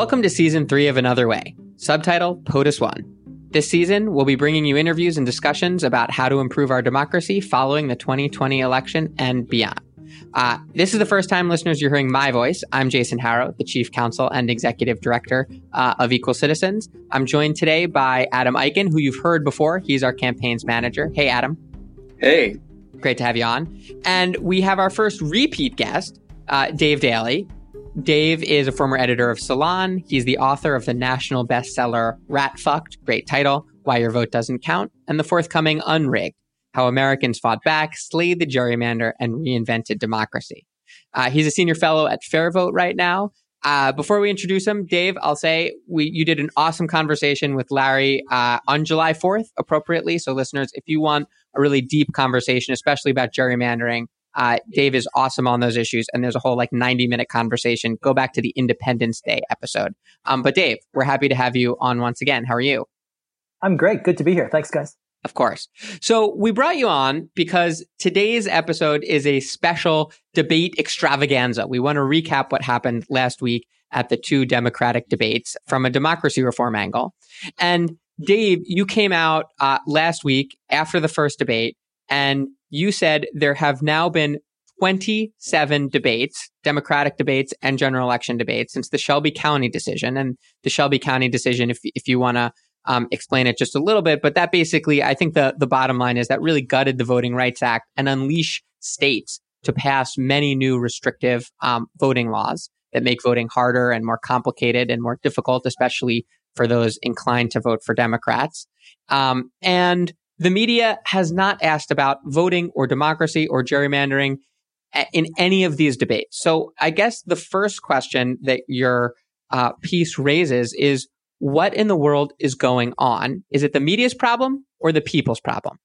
Welcome to season three of Another Way, subtitle POTUS One. This season, we'll be bringing you interviews and discussions about how to improve our democracy following the 2020 election and beyond. Uh, this is the first time, listeners, you're hearing my voice. I'm Jason Harrow, the Chief Counsel and Executive Director uh, of Equal Citizens. I'm joined today by Adam Eichen, who you've heard before. He's our campaigns manager. Hey, Adam. Hey. Great to have you on. And we have our first repeat guest, uh, Dave Daley. Dave is a former editor of Salon. He's the author of the national bestseller Rat Fucked, great title, Why Your Vote Doesn't Count, and the forthcoming Unrigged, How Americans Fought Back, Slayed the Gerrymander, and Reinvented Democracy. Uh, he's a senior fellow at FairVote right now. Uh, before we introduce him, Dave, I'll say we you did an awesome conversation with Larry uh, on July 4th, appropriately. So, listeners, if you want a really deep conversation, especially about gerrymandering, uh, Dave is awesome on those issues, and there's a whole like 90 minute conversation. Go back to the Independence Day episode. Um, but Dave, we're happy to have you on once again. How are you? I'm great. Good to be here. Thanks, guys. Of course. So we brought you on because today's episode is a special debate extravaganza. We want to recap what happened last week at the two Democratic debates from a democracy reform angle. And Dave, you came out uh, last week after the first debate and you said there have now been 27 debates, Democratic debates and general election debates since the Shelby County decision. And the Shelby County decision, if, if you want to um, explain it just a little bit, but that basically, I think the, the bottom line is that really gutted the Voting Rights Act and unleash states to pass many new restrictive um, voting laws that make voting harder and more complicated and more difficult, especially for those inclined to vote for Democrats. Um, and the media has not asked about voting or democracy or gerrymandering in any of these debates. So I guess the first question that your uh, piece raises is what in the world is going on? Is it the media's problem or the people's problem?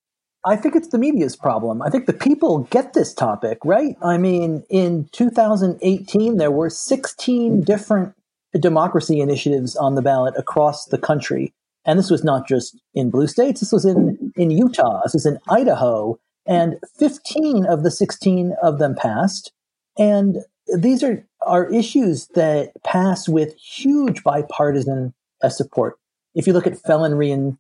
I think it's the media's problem. I think the people get this topic, right? I mean, in 2018, there were 16 different democracy initiatives on the ballot across the country. And this was not just in blue states, this was in, in Utah, this was in Idaho, and 15 of the 16 of them passed. And these are, are issues that pass with huge bipartisan uh, support. If you look at felon and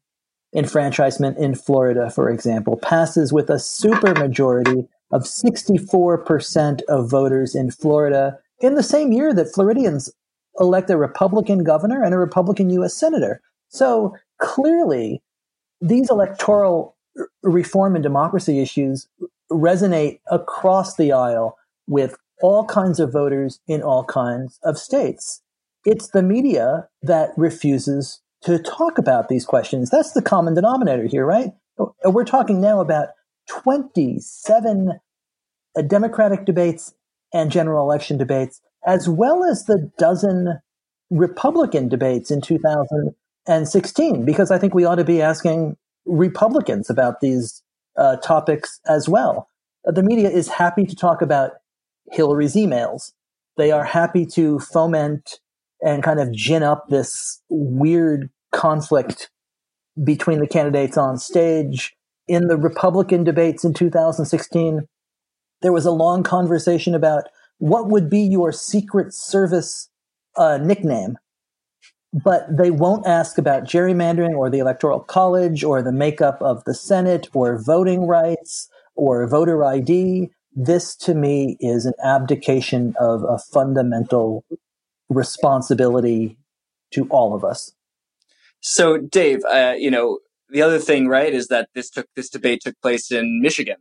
enfranchisement in Florida, for example, passes with a supermajority of 64% of voters in Florida in the same year that Floridians elect a Republican governor and a Republican U.S. senator. So clearly, these electoral reform and democracy issues resonate across the aisle with all kinds of voters in all kinds of states. It's the media that refuses to talk about these questions. That's the common denominator here, right? Uh, we're talking now about 27 uh, Democratic debates and general election debates, as well as the dozen Republican debates in 2000 and 16 because I think we ought to be asking Republicans about these uh, topics as well. Uh, the media is happy to talk about Hillary's emails. They are happy to foment and kind of gin up this weird conflict between the candidates on stage. In the Republican debates in 2016, there was a long conversation about what would be your Secret Service uh, nickname but they won't ask about gerrymandering or the electoral college or the makeup of the Senate or voting rights or voter ID. This to me is an abdication of a fundamental responsibility to all of us. So, Dave, uh, you know, the other thing, right, is that this took this debate took place in Michigan,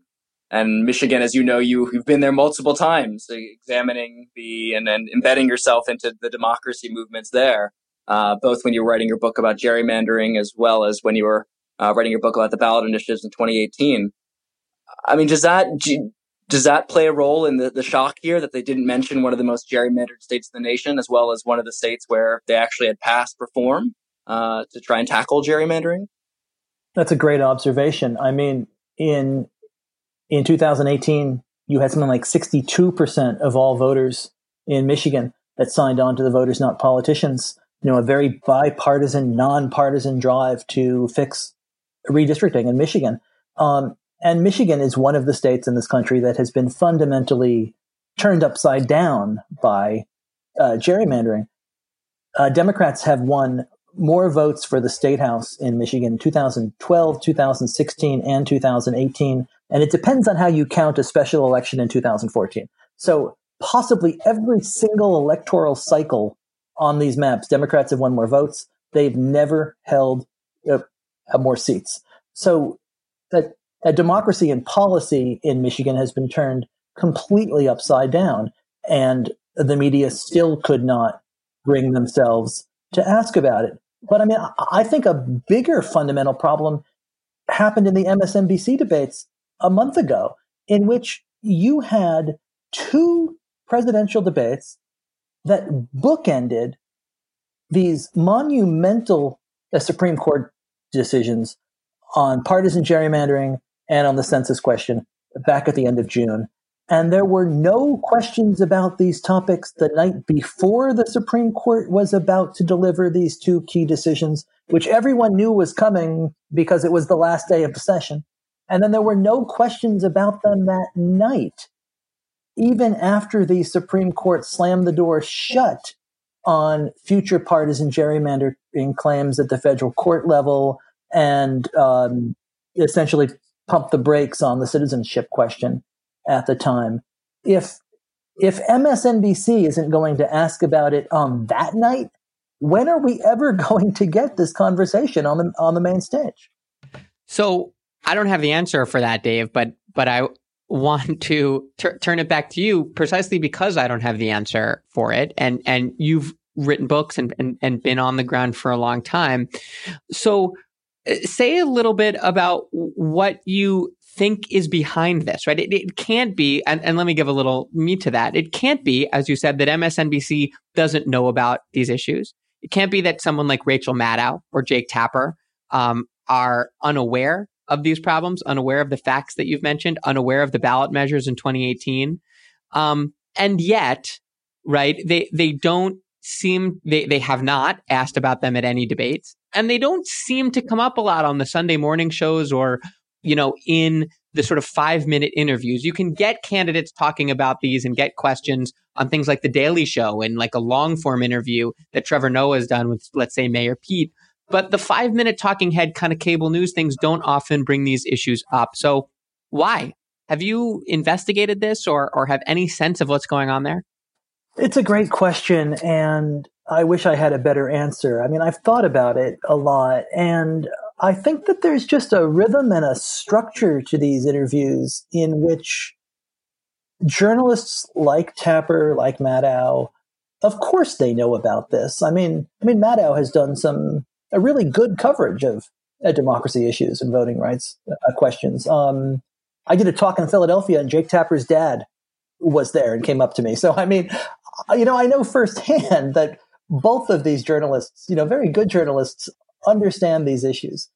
and Michigan, as you know, you you've been there multiple times, examining the and, and embedding yourself into the democracy movements there uh, both when you were writing your book about gerrymandering as well as when you were uh, writing your book about the ballot initiatives in 2018. I mean, does that does that play a role in the, the shock here that they didn't mention one of the most gerrymandered states in the nation, as well as one of the states where they actually had passed reform uh, to try and tackle gerrymandering? That's a great observation. I mean, in in 2018, you had something like 62% of all voters in Michigan that signed on to the Voters Not Politicians you know, a very bipartisan, nonpartisan drive to fix redistricting in Michigan. Um, and Michigan is one of the states in this country that has been fundamentally turned upside down by uh, gerrymandering. uh, Democrats have won more votes for the state house in Michigan in 2012, 2016, and 2018. And it depends on how you count a special election in 2014. So possibly every single electoral cycle on these maps, Democrats have won more votes. They've never held uh, more seats. So that, that democracy and policy in Michigan has been turned completely upside down. And the media still could not bring themselves to ask about it. But I mean, I think a bigger fundamental problem happened in the MSNBC debates a month ago, in which you had two presidential debates that bookended these monumental uh, Supreme Court decisions on partisan gerrymandering and on the census question back at the end of June. And there were no questions about these topics the night before the Supreme Court was about to deliver these two key decisions, which everyone knew was coming because it was the last day of the session. And then there were no questions about them that night, even after the Supreme Court slammed the door shut on future partisan gerrymandering claims at the federal court level and um, essentially pumped the brakes on the citizenship question at the time. If if MSNBC isn't going to ask about it on that night, when are we ever going to get this conversation on the on the main stage? So I don't have the answer for that, Dave, but but I want to t- turn it back to you precisely because I don't have the answer for it, and and you've written books and and, and been on the ground for a long time. So uh, say a little bit about what you think is behind this, right? It, it can't be, and, and, let me give a little meat to that. It can't be, as you said, that MSNBC doesn't know about these issues. It can't be that someone like Rachel Maddow or Jake Tapper um, are unaware of these problems, unaware of the facts that you've mentioned, unaware of the ballot measures in 2018. Um, and yet, right, they, they don't seem, they, they have not asked about them at any debates. And they don't seem to come up a lot on the Sunday morning shows or you know, in the sort of five minute interviews. You can get candidates talking about these and get questions on things like The Daily Show and like a long form interview that Trevor Noah has done with, let's say, Mayor Pete. But the five minute talking head kind of cable news things don't often bring these issues up. So why? Have you investigated this or, or have any sense of what's going on there? It's a great question. And I wish I had a better answer. I mean, I've thought about it a lot. And I think that there's just a rhythm and a structure to these interviews in which journalists like Tapper, like Maddow, of course they know about this. I mean, I mean Maddow has done some a really good coverage of uh, democracy issues and voting rights uh, questions. Um, I did a talk in Philadelphia, and Jake Tapper's dad was there and came up to me. So I mean, you know, I know firsthand that both of these journalists, you know, very good journalists, understand these issues.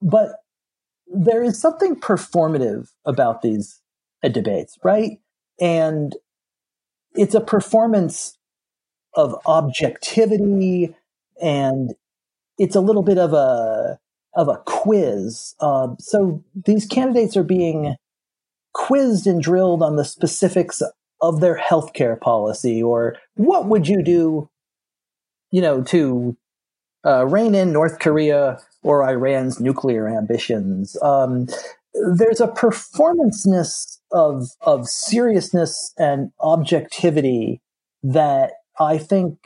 But there is something performative about these uh, debates, right? And it's a performance of objectivity and it's a little bit of a of a quiz. Uh, so these candidates are being quizzed and drilled on the specifics of their healthcare policy or what would you do, you know, to uh, rein in North Korea or Iran's nuclear ambitions. Um, there's a performanceness of of seriousness and objectivity that I think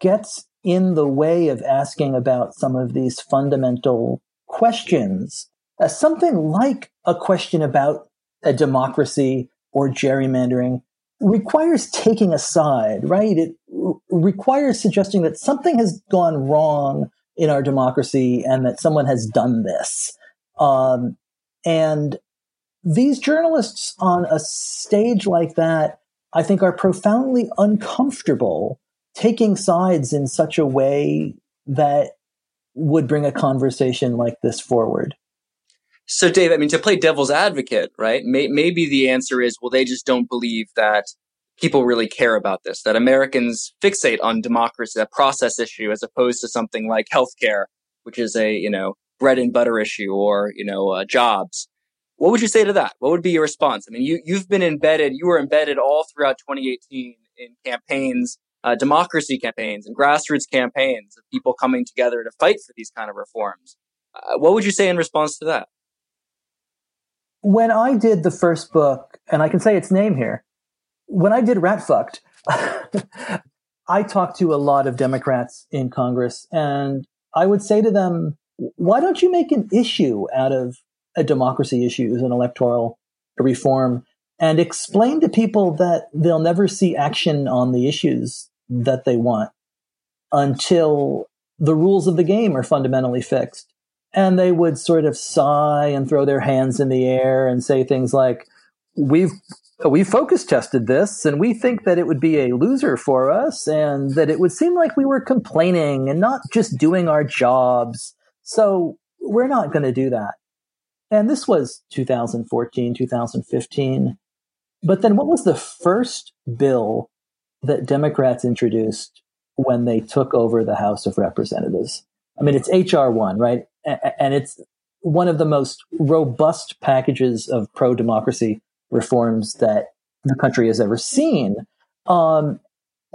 gets in the way of asking about some of these fundamental questions. Uh, something like a question about a democracy or gerrymandering requires taking a side, right? It r- requires suggesting that something has gone wrong in our democracy and that someone has done this. Um, and these journalists on a stage like that, I think, are profoundly uncomfortable taking sides in such a way that would bring a conversation like this forward. So, Dave, I mean, to play devil's advocate, right? May- maybe the answer is, well, they just don't believe that people really care about this, that Americans fixate on democracy, a process issue, as opposed to something like healthcare, which is a, you know, bread and butter issue or, you know, uh, jobs. What would you say to that? What would be your response? I mean, you, you've been embedded, you were embedded all throughout 2018 in campaigns uh, democracy campaigns and grassroots campaigns of people coming together to fight for these kind of reforms. Uh, what would you say in response to that? When I did the first book, and I can say its name here, when I did Rat Fucked, I talked to a lot of Democrats in Congress, and I would say to them, why don't you make an issue out of a democracy issues an electoral reform and explain to people that they'll never see action on the issues that they want until the rules of the game are fundamentally fixed. And they would sort of sigh and throw their hands in the air and say things like, we've we focus tested this and we think that it would be a loser for us and that it would seem like we were complaining and not just doing our jobs. So we're not going to do that. And this was 2014, 2015. But then what was the first bill that Democrats introduced when they took over the House of Representatives? I mean, it's HR one, right? And it's one of the most robust packages of pro democracy reforms that the country has ever seen. Um,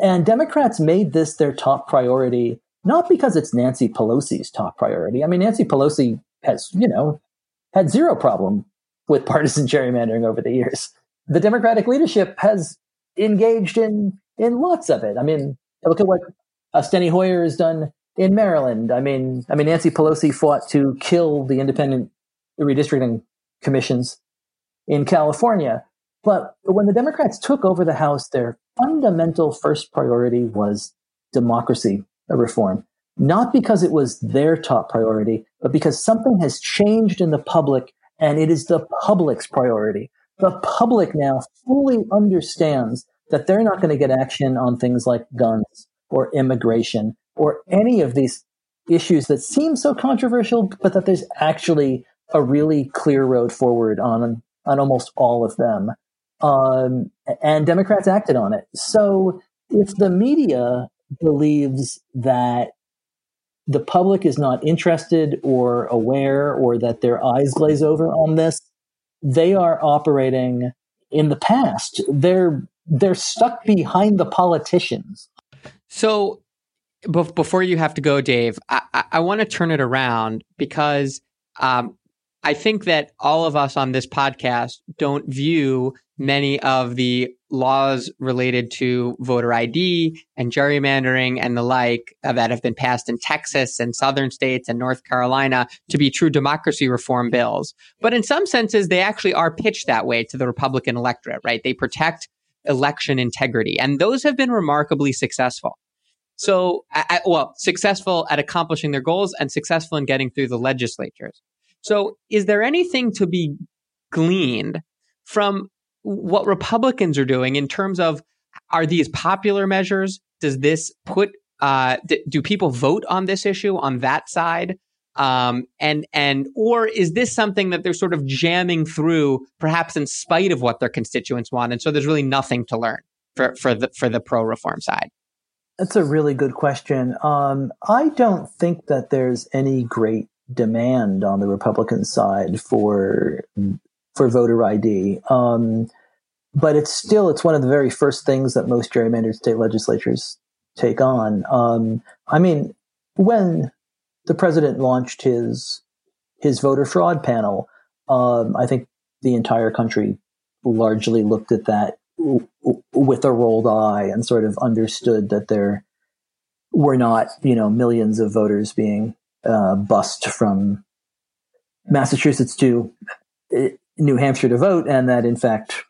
and Democrats made this their top priority, not because it's Nancy Pelosi's top priority. I mean, Nancy Pelosi has, you know, had zero problem with partisan gerrymandering over the years. The Democratic leadership has engaged in in lots of it. I mean, look at what uh, Steny Hoyer has done in Maryland. I mean, I mean Nancy Pelosi fought to kill the independent redistricting commissions in California. But when the Democrats took over the House, their fundamental first priority was democracy reform. Not because it was their top priority, but because something has changed in the public and it is the public's priority. The public now fully understands that they're not going to get action on things like guns or immigration or any of these issues that seem so controversial, but that there's actually a really clear road forward on on almost all of them. Um, and Democrats acted on it. So if the media believes that the public is not interested or aware or that their eyes glaze over on this, they are operating in the past. They're they're stuck behind the politicians. So before you have to go, Dave, I, I, I want to turn it around because um, I think that all of us on this podcast don't view many of the laws related to voter ID and gerrymandering and the like that have been passed in Texas and southern states and North Carolina to be true democracy reform bills. But in some senses, they actually are pitched that way to the Republican electorate, right? They protect election integrity. And those have been remarkably successful. So, well, successful at accomplishing their goals and successful in getting through the legislatures. So, is there anything to be gleaned from what Republicans are doing in terms of are these popular measures? Does this put uh, th- do people vote on this issue on that side? Um, and and or is this something that they're sort of jamming through, perhaps in spite of what their constituents want, and so there's really nothing to learn for for the for the pro reform side? That's a really good question. Um, I don't think that there's any great demand on the Republican side for for voter ID. Um, but it's still it's one of the very first things that most gerrymandered state legislatures take on. Um, I mean, when the president launched his his voter fraud panel, um, I think the entire country largely looked at that with a rolled eye and sort of understood that there were not, you know, millions of voters being uh, bust from Massachusetts to uh, New Hampshire to vote, and that in fact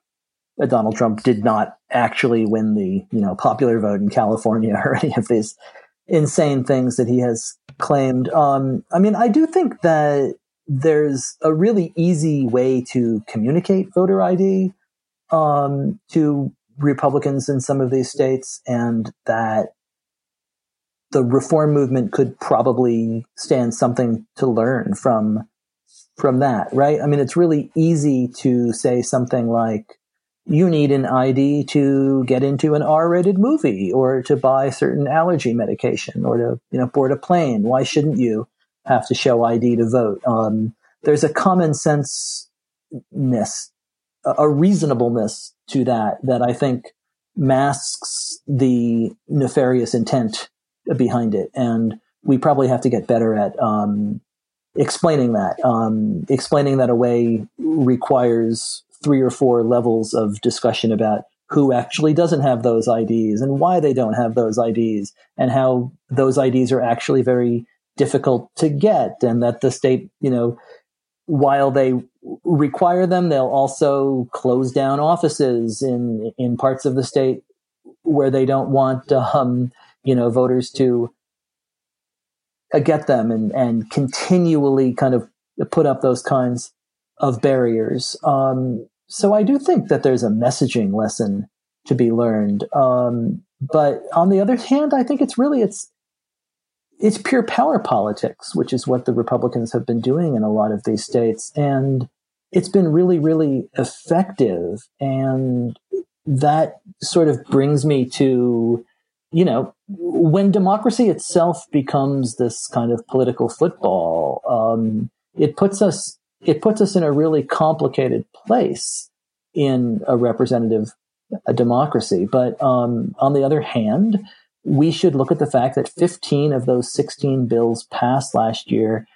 Donald Trump did not actually win the you know popular vote in California or any of these insane things that he has claimed. Um, I mean, I do think that there's a really easy way to communicate voter ID um, to Republicans in some of these states, and that the reform movement could probably stand something to learn from from that, right? I mean, it's really easy to say something like, you need an ID to get into an R-rated movie or to buy certain allergy medication or to, you know, board a plane. Why shouldn't you have to show ID to vote? Um, there's a common sense ness, a reasonableness to that that I think masks the nefarious intent behind it. And we probably have to get better at um, explaining that. Um, explaining that away requires three or four levels of discussion about who actually doesn't have those IDs and why they don't have those IDs and how those IDs are actually very difficult to get and that the state, you know, while they require them, they'll also close down offices in in parts of the state where they don't want um, you know voters to uh, get them and and continually kind of put up those kinds of barriers. Um, so I do think that there's a messaging lesson to be learned. Um, but on the other hand, I think it's really it's it's pure power politics, which is what the Republicans have been doing in a lot of these states, and it's been really, really effective. And that sort of brings me to, you know, when democracy itself becomes this kind of political football, um, it puts us it puts us in a really complicated place in a representative a democracy. But um, on the other hand, we should look at the fact that 15 of those 16 bills passed last year,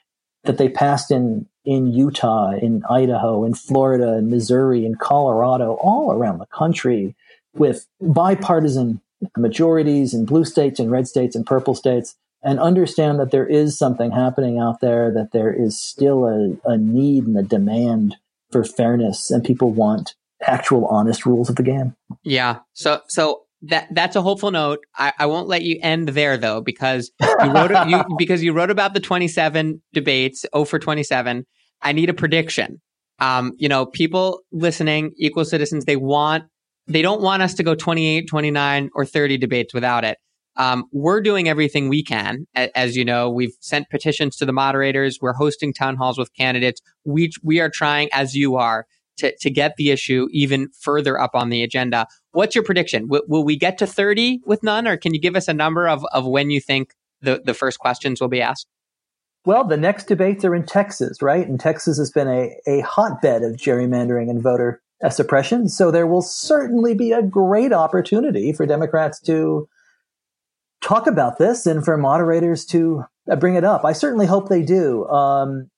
that they passed in in Utah, in Idaho, in Florida, in Missouri, in Colorado, all around the country, with bipartisan majorities in blue states and red states and purple states, and understand that there is something happening out there, that there is still a, a need and a demand for fairness, and people want actual honest rules of the game. Yeah. So so that that's a hopeful note. I, I won't let you end there though, because you wrote you, because you wrote about the 27 debates, oh for 27. I need a prediction. Um, you know, people listening, equal citizens, they want they don't want us to go 28, 29, or 30 debates without it. Um, we're doing everything we can. As you know, we've sent petitions to the moderators. We're hosting town halls with candidates. We we are trying, as you are, to, to get the issue even further up on the agenda. What's your prediction? W- will we get to 30 with none, or can you give us a number of, of when you think the, the first questions will be asked? Well, the next debates are in Texas, right? And Texas has been a, a hotbed of gerrymandering and voter suppression. So there will certainly be a great opportunity for Democrats to talk about this and for moderators to uh, bring it up. I certainly hope they do. Um,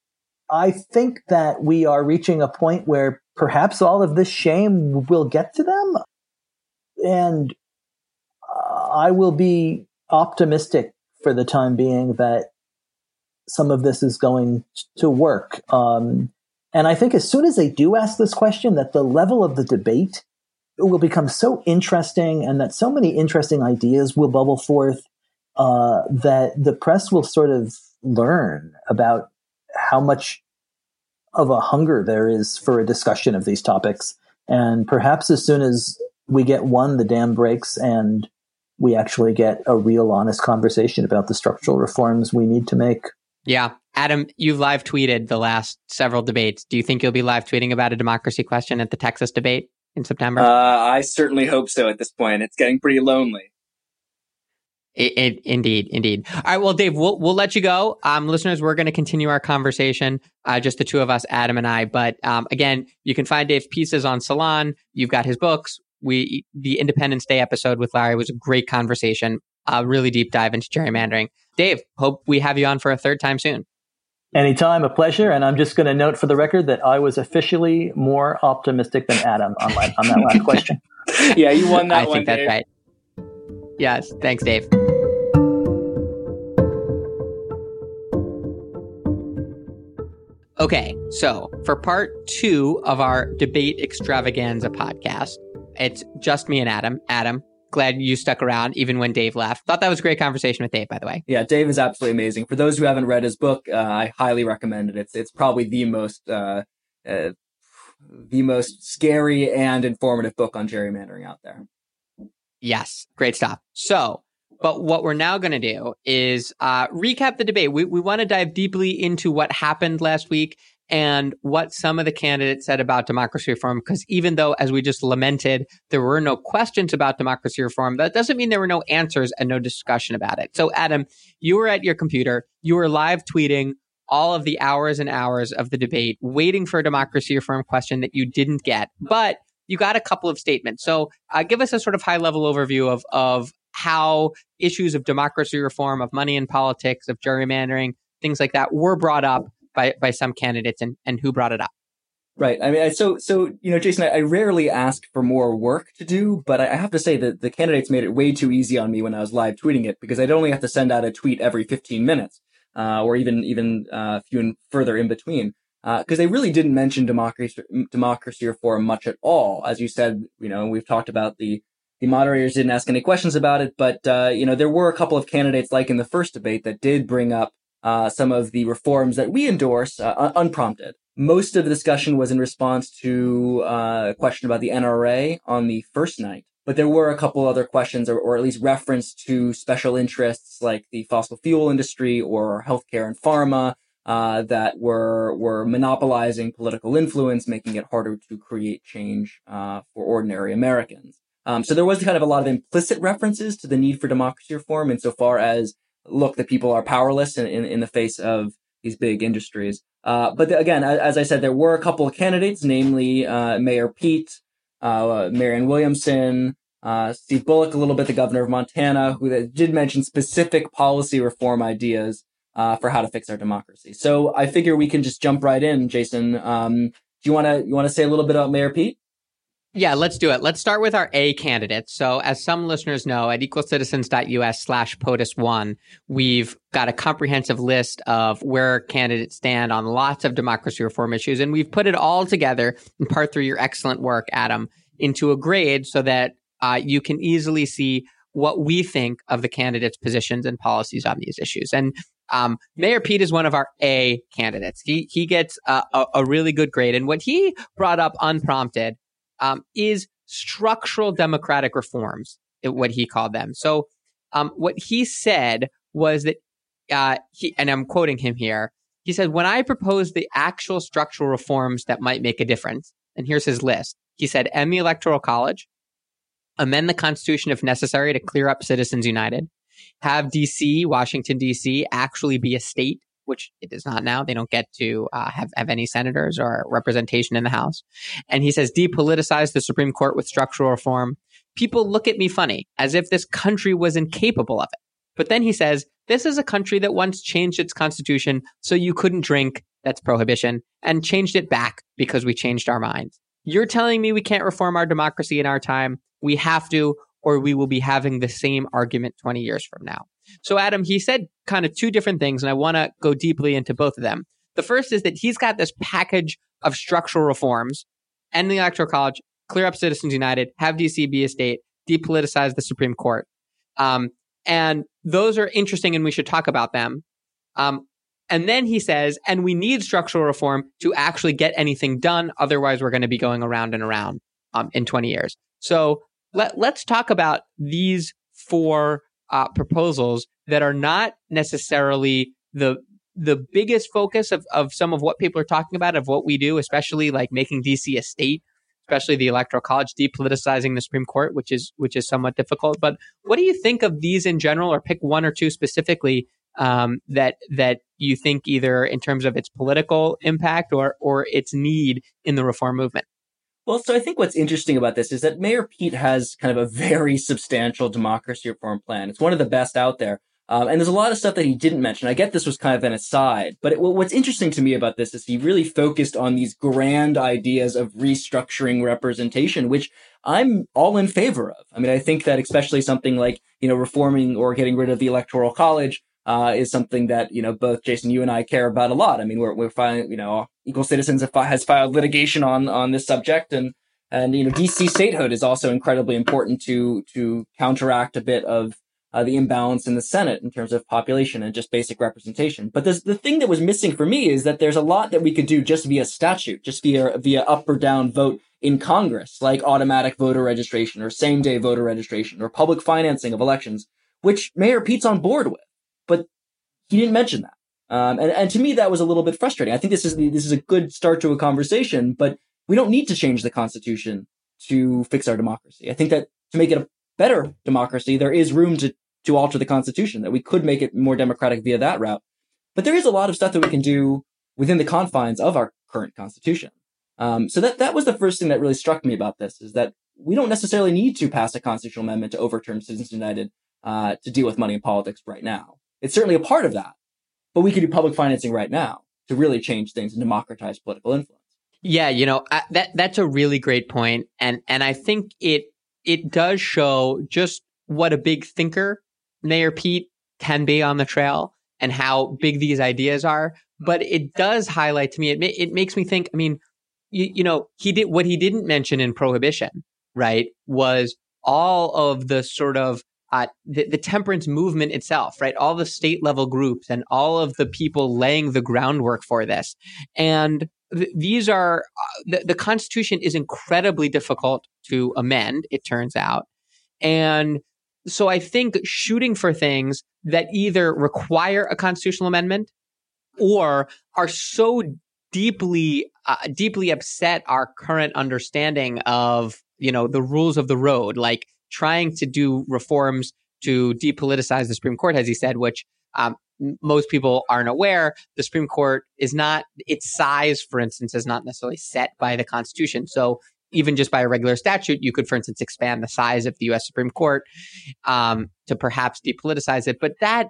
I think that we are reaching a point where perhaps all of this shame will get to them. And I will be optimistic for the time being that some of this is going to work. Um, and I think as soon as they do ask this question, that the level of the debate will become so interesting and that so many interesting ideas will bubble forth uh, that the press will sort of learn about how much of a hunger there is for a discussion of these topics. And perhaps as soon as we get one, the dam breaks and we actually get a real honest conversation about the structural reforms we need to make. Yeah. Adam, you've live tweeted the last several debates. Do you think you'll be live tweeting about a democracy question at the Texas debate in September? Uh, I certainly hope so at this point. It's getting pretty lonely. It, it, indeed, indeed. All right, well, Dave, we'll we'll let you go. Um, listeners, we're going to continue our conversation, uh, just the two of us, Adam and I. But um, again, you can find Dave's pieces on Salon. You've got his books. We the Independence Day episode with Larry was a great conversation, a really deep dive into gerrymandering. Dave, hope we have you on for a third time soon. Anytime, a pleasure. And I'm just going to note for the record that I was officially more optimistic than Adam on, my, on that last question. yeah, you won that I one. think that's Dave. right. Yes, thanks, Dave. Okay, so for part two of our debate extravaganza podcast, it's just me and Adam. Adam, glad you stuck around even when Dave left. Thought that was a great conversation with Dave, by the way. Yeah, Dave is absolutely amazing. For those who haven't read his book, uh, I highly recommend it. It's it's probably the most uh, uh, the most scary and informative book on gerrymandering out there. Yes, great stuff. So, but what we're now going to do is uh, recap the debate. We, we want to dive deeply into what happened last week and what some of the candidates said about democracy reform. Because even though, as we just lamented, there were no questions about democracy reform, that doesn't mean there were no answers and no discussion about it. So, Adam, you were at your computer, you were live tweeting all of the hours and hours of the debate, waiting for a democracy reform question that you didn't get. But you got a couple of statements. So uh, give us a sort of high level overview of of how issues of democracy reform, of money in politics, of gerrymandering, things like that were brought up by by some candidates, and and who brought it up. Right. I mean, so so you know, Jason, I, I, rarely ask for more work to do, but I have to say that the candidates made it way too easy on me when I was live tweeting it because I'd only have to send out a tweet every 15 minutes, uh, or even even uh, few further in between, because uh, they really didn't mention democracy democracy reform much at all. As you said, you know, we've talked about the the moderators didn't ask any questions about it, but uh, you know, there were a couple of candidates, like in the first debate, that did bring up uh, some of the reforms that we endorse uh, unprompted. Most of the discussion was in response to uh, a question about the NRA on the first night, but there were a couple other questions, or, or at least reference to special interests like the fossil fuel industry or healthcare and pharma uh, that were were monopolizing political influence, making it harder to create change uh, for ordinary Americans. Um, so there was kind of a lot of implicit references to the need for democracy reform insofar as look, the people are powerless in, in, in the face of these big industries. Uh, but again, as I said, there were a couple of candidates, namely uh, Mayor Pete, uh, Marianne Williamson, uh, Steve Bullock, a little bit, the governor of Montana, who did mention specific policy reform ideas uh, for how to fix our democracy. So I figure we can just jump right in, Jason. Um, do you want to you want to say a little bit about Mayor Pete? Yeah, let's do it. Let's start with our A candidates. So, as some listeners know, at equalcitizens.us slash POTUS1, we've got a comprehensive list of where candidates stand on lots of democracy reform issues. And we've put it all together in part through your excellent work, Adam, into a grade so that uh, you can easily see what we think of the candidates' positions and policies on these issues. And um, Mayor Pete is one of our A candidates. He he gets a, a, a really good grade. And what he brought up unprompted um, is structural democratic reforms, what he called them. So, um, what he said was that, uh, he, and I'm quoting him here. He said, when I proposed the actual structural reforms that might make a difference, and here's his list. He said, end the electoral college, amend the constitution if necessary to clear up Citizens United, have DC, Washington, DC actually be a state which it is not now. They don't get to uh, have, have any senators or representation in the House. And he says, depoliticize the Supreme Court with structural reform. People look at me funny as if this country was incapable of it. But then he says, this is a country that once changed its constitution so you couldn't drink, that's prohibition, and changed it back because we changed our minds. You're telling me we can't reform our democracy in our time? We have to, or we will be having the same argument 20 years from now. So, Adam, he said kind of two different things, and I want to go deeply into both of them. The first is that he's got this package of structural reforms, end the Electoral College, clear up Citizens United, have DC be a state, depoliticize the Supreme Court. Um, and those are interesting, and we should talk about them. Um, and then he says, and we need structural reform to actually get anything done. Otherwise, we're going to be going around and around um, in 20 years. So let, let's talk about these four uh, proposals that are not necessarily the the biggest focus of, of some of what people are talking about of what we do, especially like making DC a state, especially the electoral college, depoliticizing the Supreme Court, which is which is somewhat difficult. But what do you think of these in general, or pick one or two specifically um, that that you think either in terms of its political impact or or its need in the reform movement? Well, so I think what's interesting about this is that Mayor Pete has kind of a very substantial democracy reform plan. It's one of the best out there. Um, and there's a lot of stuff that he didn't mention. I get this was kind of an aside, but it, what's interesting to me about this is he really focused on these grand ideas of restructuring representation, which I'm all in favor of. I mean, I think that especially something like, you know, reforming or getting rid of the electoral college uh, is something that you know both Jason, you and I care about a lot. I mean, we're we're filing, you know, Equal Citizens has filed litigation on on this subject, and and you know, DC statehood is also incredibly important to to counteract a bit of uh, the imbalance in the Senate in terms of population and just basic representation. But the the thing that was missing for me is that there's a lot that we could do just via statute, just via via up or down vote in Congress, like automatic voter registration or same day voter registration or public financing of elections, which Mayor Pete's on board with he didn't mention that. Um, and, and to me, that was a little bit frustrating. I think this is this is a good start to a conversation, but we don't need to change the Constitution to fix our democracy. I think that to make it a better democracy, there is room to to alter the Constitution. That we could make it more democratic via that route. But there is a lot of stuff that we can do within the confines of our current Constitution. Um, so that that was the first thing that really struck me about this is that we don't necessarily need to pass a constitutional amendment to overturn Citizens United uh, to deal with money in politics right now. It's certainly a part of that, but we could do public financing right now to really change things and democratize political influence. Yeah, you know I, that that's a really great point, and and I think it it does show just what a big thinker Mayor Pete can be on the trail and how big these ideas are. But it does highlight to me. It it makes me think. I mean, you, you know, he did what he didn't mention in prohibition, right? Was all of the sort of uh, the, the, temperance movement itself, right? All the state level groups and all of the people laying the groundwork for this. And th- these are, uh, the, the Constitution is incredibly difficult to amend, it turns out. And so I think shooting for things that either require a constitutional amendment or are so deeply, uh, deeply upset our current understanding of, you know, the rules of the road, like trying to do reforms to depoliticize the Supreme Court, as he said, which um, most people aren't aware. The Supreme Court is not, its size, for instance, is not necessarily set by the Constitution. So even just by a regular statute, you could, for instance, expand the size of the U.S. Supreme Court um, to perhaps depoliticize it. But that,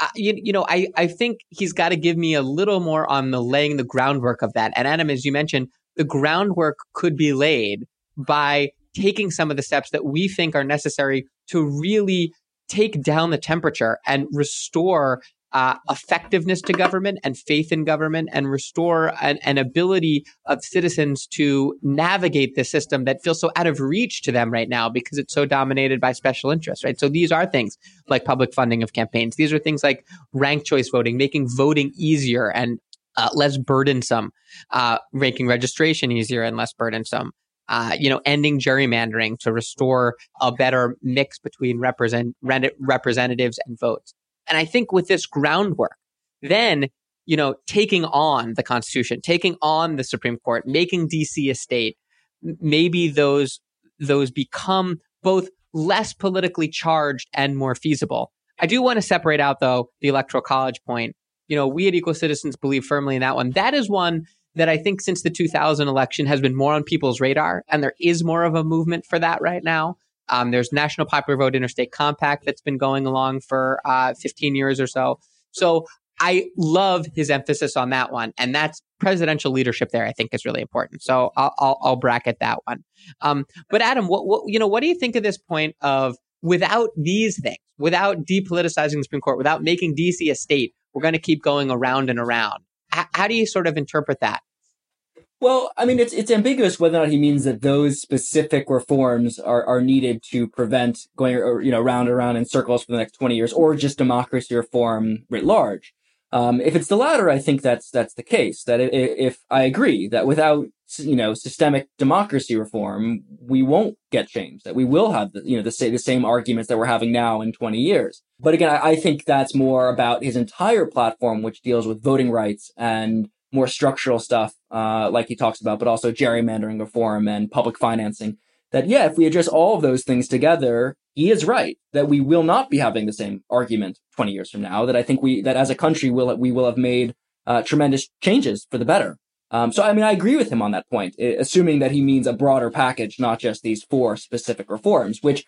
uh, you, you know, I, I think he's got to give me a little more on the laying the groundwork of that. And Adam, as you mentioned, the groundwork could be laid by taking some of the steps that we think are necessary to really take down the temperature and restore uh, effectiveness to government and faith in government and restore an, an, ability of citizens to navigate the system that feels so out of reach to them right now because it's so dominated by special interests, right? So these are things like public funding of campaigns. These are things like ranked choice voting, making voting easier and uh, less burdensome, uh, making registration easier and less burdensome. Uh, you know, ending gerrymandering to restore a better mix between represent, representatives and votes. And I think with this groundwork, then, you know, taking on the Constitution, taking on the Supreme Court, making DC a state, maybe those, those become both less politically charged and more feasible. I do want to separate out though the electoral college point. You know, we at Equal Citizens believe firmly in that one. That is one that I think since the 2000 election has been more on people's radar, and there is more of a movement for that right now. Um, there's National Popular Vote Interstate Compact that's been going along for uh, 15 years or so. So I love his emphasis on that one, and that's presidential leadership. There, I think, is really important. So I'll, I'll, I'll bracket that one. Um, but Adam, what, what you know, what do you think of this point of without these things, without depoliticizing the Supreme Court, without making DC a state, we're going to keep going around and around? H- how do you sort of interpret that? Well, I mean, it's it's ambiguous whether or not he means that those specific reforms are, are needed to prevent going you know round and round in circles for the next twenty years, or just democracy reform writ large. Um, if it's the latter, I think that's that's the case. That if, if I agree that without you know systemic democracy reform, we won't get change. That we will have the, you know the, the same arguments that we're having now in twenty years. But again, I, I think that's more about his entire platform, which deals with voting rights and more structural stuff, uh, like he talks about, but also gerrymandering reform and public financing. That, yeah, if we address all of those things together, he is right that we will not be having the same argument 20 years from now. That I think we, that as a country, will we will have made uh, tremendous changes for the better. Um, so, I mean, I agree with him on that point, assuming that he means a broader package, not just these four specific reforms, which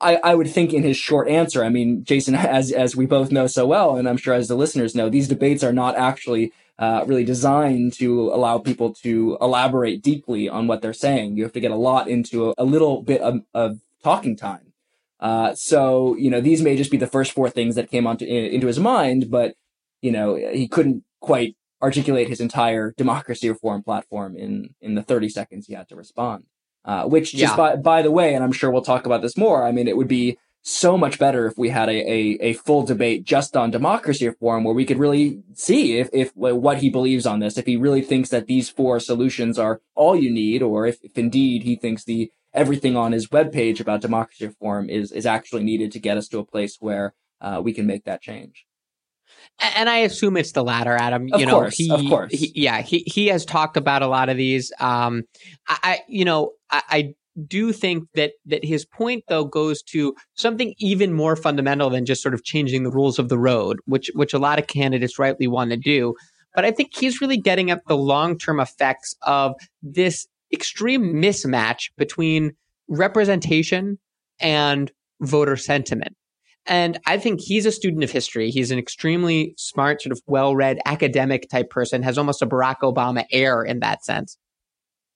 I, I would think in his short answer, I mean, Jason, as, as we both know so well, and I'm sure as the listeners know, these debates are not actually uh, really designed to allow people to elaborate deeply on what they're saying. You have to get a lot into a, a little bit of, of talking time. Uh, so, you know, these may just be the first four things that came onto, in, into his mind, but, you know, he couldn't quite articulate his entire democracy reform platform in, in the 30 seconds he had to respond. Uh, which just yeah. by, by the way, and I'm sure we'll talk about this more. I mean, it would be so much better if we had a, a, a, full debate just on democracy reform where we could really see if, if what he believes on this, if he really thinks that these four solutions are all you need, or if, if indeed he thinks the everything on his webpage about democracy reform is, is actually needed to get us to a place where uh, we can make that change. And I assume it's the latter, Adam. Of you course, he, of course. He, yeah, he he has talked about a lot of these. Um, I, I you know, I, I do think that that his point though goes to something even more fundamental than just sort of changing the rules of the road, which which a lot of candidates rightly want to do. but I think he's really getting at the long term effects of this extreme mismatch between representation and voter sentiment. And I think he's a student of history. He's an extremely smart, sort of well read academic type person, has almost a Barack Obama air in that sense.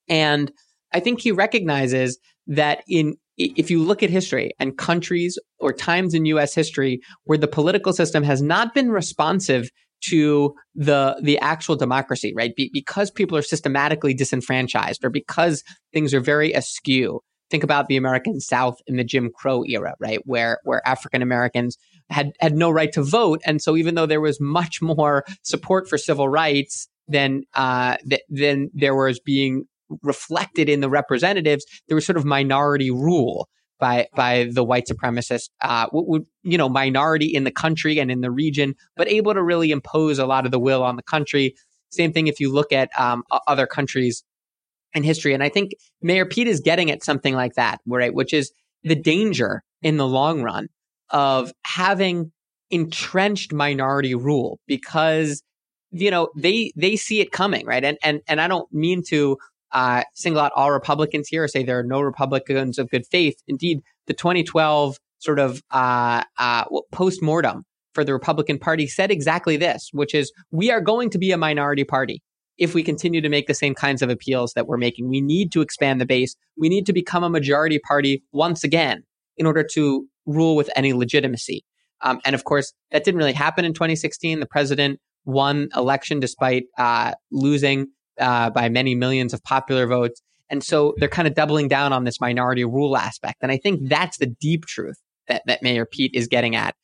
And I think he recognizes that in if you look at history and countries or times in US history where the political system has not been responsive to the the actual democracy, right? Be, because people are systematically disenfranchised or because things are very askew. Think about the American South in the Jim Crow era, right? Where where African Americans had had no right to vote, and so even though there was much more support for civil rights than uh, th- than there was being reflected in the representatives, there was sort of minority rule by by the white supremacist, uh, you know, minority in the country and in the region, but able to really impose a lot of the will on the country. Same thing if you look at um, other countries in history, and I think Mayor Pete is getting at something like that, right? Which is the danger in the long run of having entrenched minority rule because you know they they see it coming right and and and i don't mean to uh, single out all Republicans here or say there are no Republicans of good faith. Indeed, the 2012 sort of uh, uh, post mortem for the Republican Party said exactly this, which is we are going to be a minority party if we continue to make the same kinds of appeals that we're making. We need to expand the base. We need to become a majority party once again in order to rule with any legitimacy. Um, and of course, that didn't really happen in 2016. The president won election despite uh, losing uh, by many millions of popular votes. And so they're kind of doubling down on this minority rule aspect. And I think that's the deep truth that, that Mayor Pete is getting at.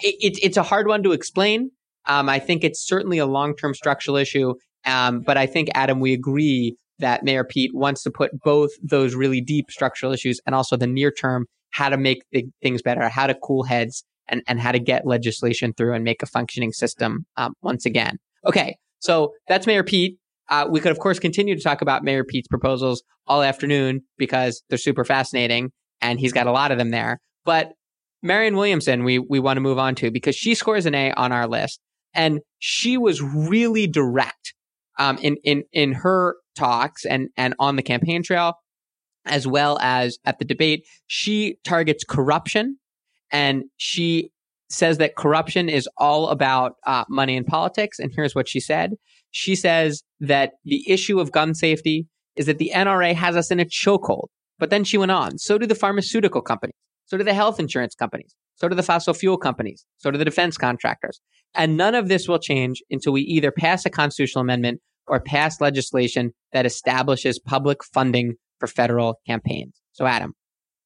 it, it, it's a hard one to explain. Um, I think it's certainly a long term structural issue. Um, but I think, Adam, we agree that Mayor Pete wants to put both those really deep structural issues and also the near term, how to make things better, how to cool heads, and, and how to get legislation through and make a functioning system um, once again. Okay, so that's Mayor Pete. Uh, we could, of course, continue to talk about Mayor Pete's proposals all afternoon because they're super fascinating and he's got a lot of them there. But Marianne Williamson, we, we want to move on to because she scores an A on our list. And she was really direct um, in, in, in her talks and, and on the campaign trail, as well as at the debate. She targets corruption and she says that corruption is all about uh, money in politics. And here's what she said. She says that the issue of gun safety is that the NRA has us in a chokehold. But then she went on. So do the pharmaceutical companies. So do the health insurance companies. So do the fossil fuel companies. So do the defense contractors. And none of this will change until we either pass a constitutional amendment or pass legislation that establishes public funding for federal campaigns. So, Adam,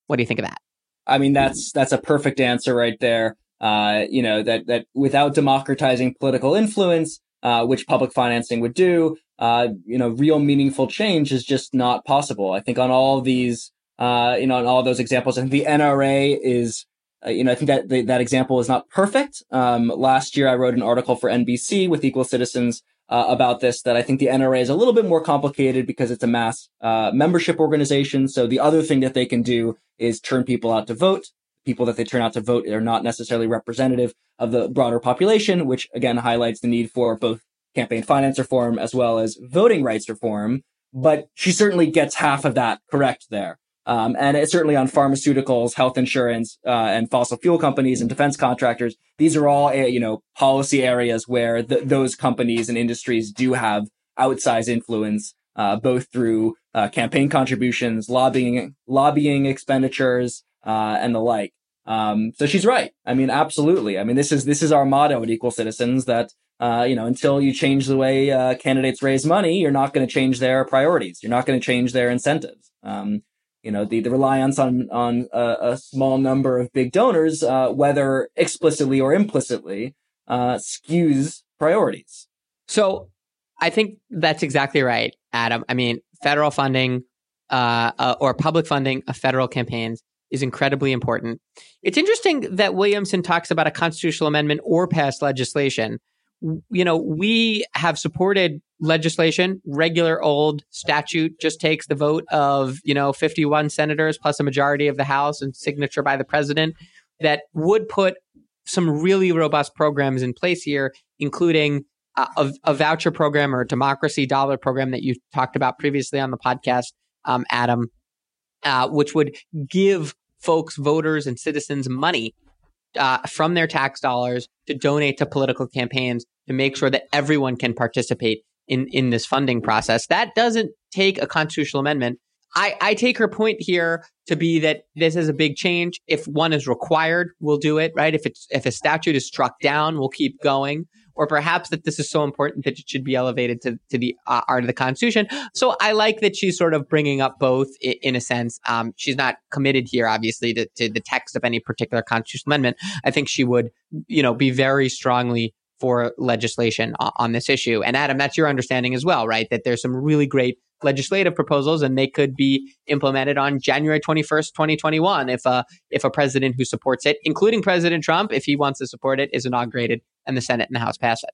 what do you think of that? I mean, that's that's a perfect answer right there. Uh, you know that that without democratizing political influence, uh, which public financing would do, uh, you know, real meaningful change is just not possible. I think on all these, uh, you know, on all those examples, I think the NRA is, uh, you know, I think that the, that example is not perfect. Um, last year, I wrote an article for NBC with Equal Citizens uh, about this. That I think the NRA is a little bit more complicated because it's a mass uh, membership organization. So the other thing that they can do is turn people out to vote. People that they turn out to vote are not necessarily representative of the broader population, which again highlights the need for both campaign finance reform as well as voting rights reform. But she certainly gets half of that correct there. Um, and it's certainly on pharmaceuticals, health insurance, uh, and fossil fuel companies and defense contractors. These are all, eh, you know, policy areas where th- those companies and industries do have outsized influence, uh, both through uh, campaign contributions, lobbying, lobbying expenditures, uh, and the like. Um, so she's right. I mean, absolutely. I mean, this is this is our motto at Equal Citizens that uh, you know until you change the way uh, candidates raise money, you're not going to change their priorities. You're not going to change their incentives. Um, you know, the, the reliance on on a, a small number of big donors, uh, whether explicitly or implicitly, uh, skews priorities. So, I think that's exactly right, Adam. I mean, federal funding uh, uh or public funding of federal campaigns is incredibly important. It's interesting that Williamson talks about a constitutional amendment or pass legislation. You know, we have supported legislation, regular old statute just takes the vote of, you know, 51 senators plus a majority of the House and signature by the president that would put some really robust programs in place here, including a, a, voucher program or a democracy dollar program that you talked about previously on the podcast, um, Adam, uh, which would give folks, voters, and citizens money uh, from their tax dollars to donate to political campaigns to make sure that everyone can participate in in this funding process. That doesn't take a constitutional amendment. I, I take her point here to be that this is a big change. If one is required, we'll do it, right? If it's if a statute is struck down, we'll keep going. Or perhaps that this is so important that it should be elevated to, to the uh, art of the Constitution. So I like that she's sort of bringing up both in, in a sense. Um, she's not committed here, obviously, to, to the text of any particular constitutional amendment. I think she would, you know, be very strongly for legislation on this issue. And Adam, that's your understanding as well, right? That there's some really great legislative proposals and they could be implemented on January 21st, 2021 if a if a president who supports it, including President Trump, if he wants to support it, is inaugurated and the Senate and the House pass it.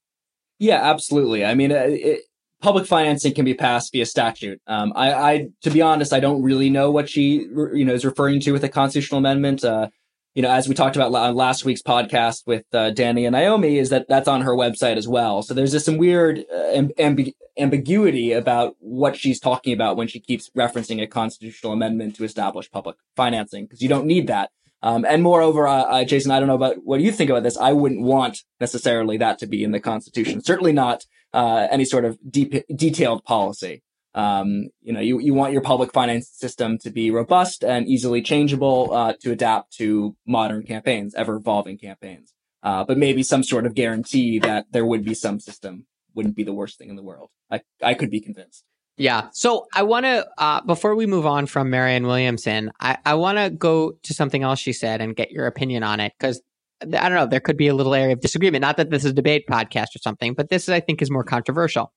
Yeah, absolutely. I mean, uh, it, public financing can be passed via statute. Um, I, I, to be honest, I don't really know what she, you know, is referring to with a constitutional amendment. Uh, you know, as we talked about on last week's podcast with uh, Danny and Naomi, is that that's on her website as well. So there's just some weird uh, amb- ambiguity about what she's talking about when she keeps referencing a constitutional amendment to establish public financing, because you don't need that. Um, and moreover, uh, uh, Jason, I don't know about what do you think about this. I wouldn't want necessarily that to be in the Constitution. Certainly not uh, any sort of deep, detailed policy. Um, you know, you, you want your public finance system to be robust and easily changeable uh, to adapt to modern campaigns, ever evolving campaigns. Uh, but maybe some sort of guarantee that there would be some system wouldn't be the worst thing in the world. I, I could be convinced. Yeah. So I want to, uh, before we move on from Marianne Williamson, I, I want to go to something else she said and get your opinion on it because I don't know, there could be a little area of disagreement. Not that this is a debate podcast or something, but this I think is more controversial.